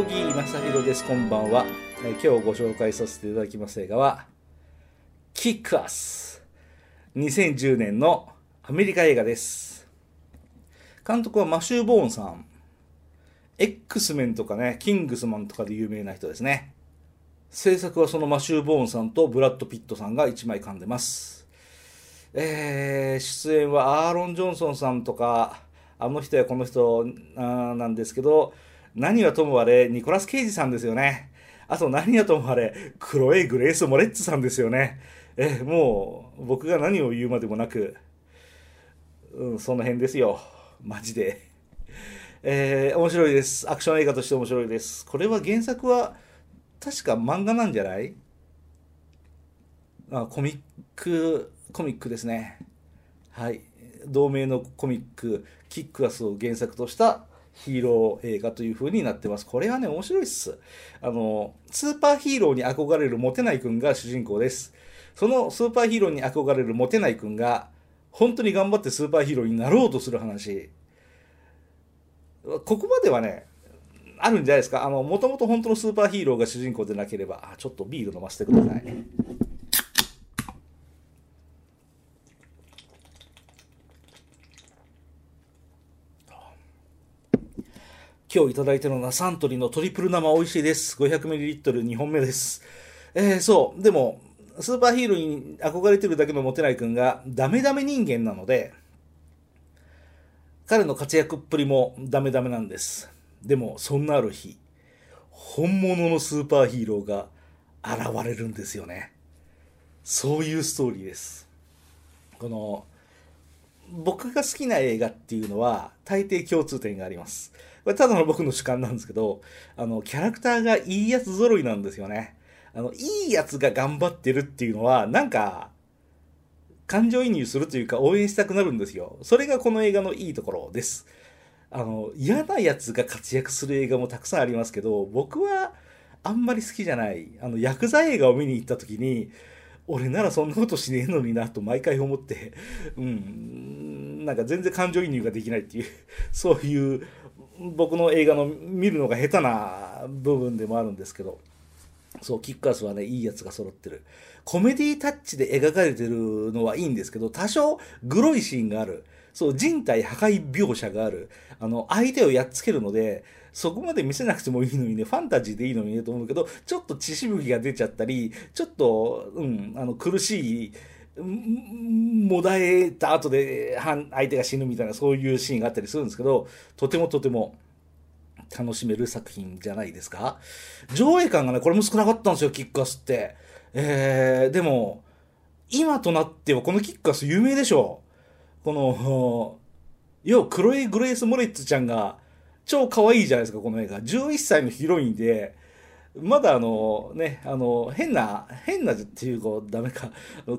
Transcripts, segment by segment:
正弘です。こんばんは。えー今日ご紹介させていただきます映画は、キックアス。2010年のアメリカ映画です。監督はマシュー・ボーンさん。X メンとかね、キングスマンとかで有名な人ですね。制作はそのマシュー・ボーンさんとブラッド・ピットさんが一枚噛んでます。えー出演はアーロン・ジョンソンさんとか、あの人やこの人なんですけど、何はともあれ、ニコラス・ケイジさんですよね。あと何はともあれ、クロエ・グレース・モレッツさんですよね。えもう、僕が何を言うまでもなく、うん、その辺ですよ。マジで。えー面白いです。アクション映画として面白いです。これは原作は、確か漫画なんじゃない？あコミック、コミックですね。はい。同名のコミック、キックアスを原作としたヒーロー映画という風になってます。これはね、面白いっす。あの、スーパーヒーローに憧れるモテない君が主人公です。そのスーパーヒーローに憧れるモテない君が、本当に頑張ってスーパーヒーローになろうとする話。ここまではね、あるんじゃないですか。あの、もともと本当のスーパーヒーローが主人公でなければ、あちょっとビール飲ませてください。今日いただいてるのはサントリーのトリプル生美味しいです。500ml2 本目です。えー、そう。でも、スーパーヒーローに憧れてるだけのモテない君がダメダメ人間なので、彼の活躍っぷりもダメダメなんです。でも、そんなある日、本物のスーパーヒーローが現れるんですよね。そういうストーリーです。この、僕が好きな映画っていうのは大抵共通点があります。これただの僕の主観なんですけど、あの、キャラクターがいいやつ揃いなんですよね。あの、いいやつが頑張ってるっていうのは、なんか、感情移入するというか応援したくなるんですよ。それがこの映画のいいところです。あの、嫌なやつが活躍する映画もたくさんありますけど、僕はあんまり好きじゃない。あの、ヤクザ映画を見に行った時に、俺ならそんなことしねえのになと毎回思って、うん、なんか全然感情移入ができないっていう、そういう僕の映画の見るのが下手な部分でもあるんですけど、そう、キックアスはね、いいやつが揃ってる。コメディタッチで描かれてるのはいいんですけど、多少グロいシーンがある。そう、人体破壊描写がある。あの、相手をやっつけるので、そこまで見せなくてもいいのにね、ファンタジーでいいのにねと思うけど、ちょっと血しぶきが出ちゃったり、ちょっと、うん、あの、苦しい、もだえた後で相手が死ぬみたいなそういうシーンがあったりするんですけど、とてもとても楽しめる作品じゃないですか？上映感がね、これも少なかったんですよ、キックアスって。えー、でも、今となってはこのキックアス有名でしょ。この、要はクロエ・グレース・モレッツちゃんが超可愛いじゃないですか、この映画。11歳のヒロインで、まだあのね、あの、変な、変なっていうかダメか。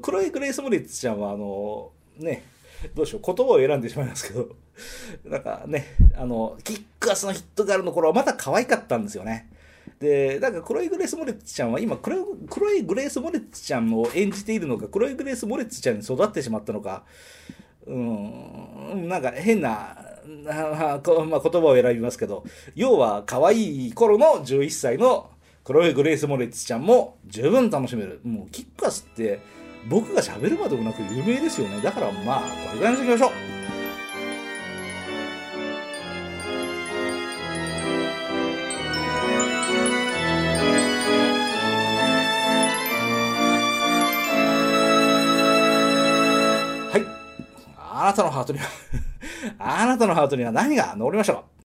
クロエ・グレース・モレッツちゃんはあの、ね、どうしよう、言葉を選んでしまいますけど、なんかね、あの、キックアスのヒットガールの頃はまだ可愛かったんですよね。で、だからクロイ・グレース・モレッツちゃんは今クロイ、クロイ・グレース・モレッツちゃんを演じているのか、クロイ・グレース・モレッツちゃんに育ってしまったのか、うん、なんか変な、あ こまあ、言葉を選びますけど、要は可愛い頃の11歳のクロイ・グレース・モレッツちゃんも十分楽しめる。もうキックアスって僕が喋るまでもなく有名ですよね。だからまあ、これぐらいにしときましょう。はい。あなたのハートには あなたのハートには何が乗りましょう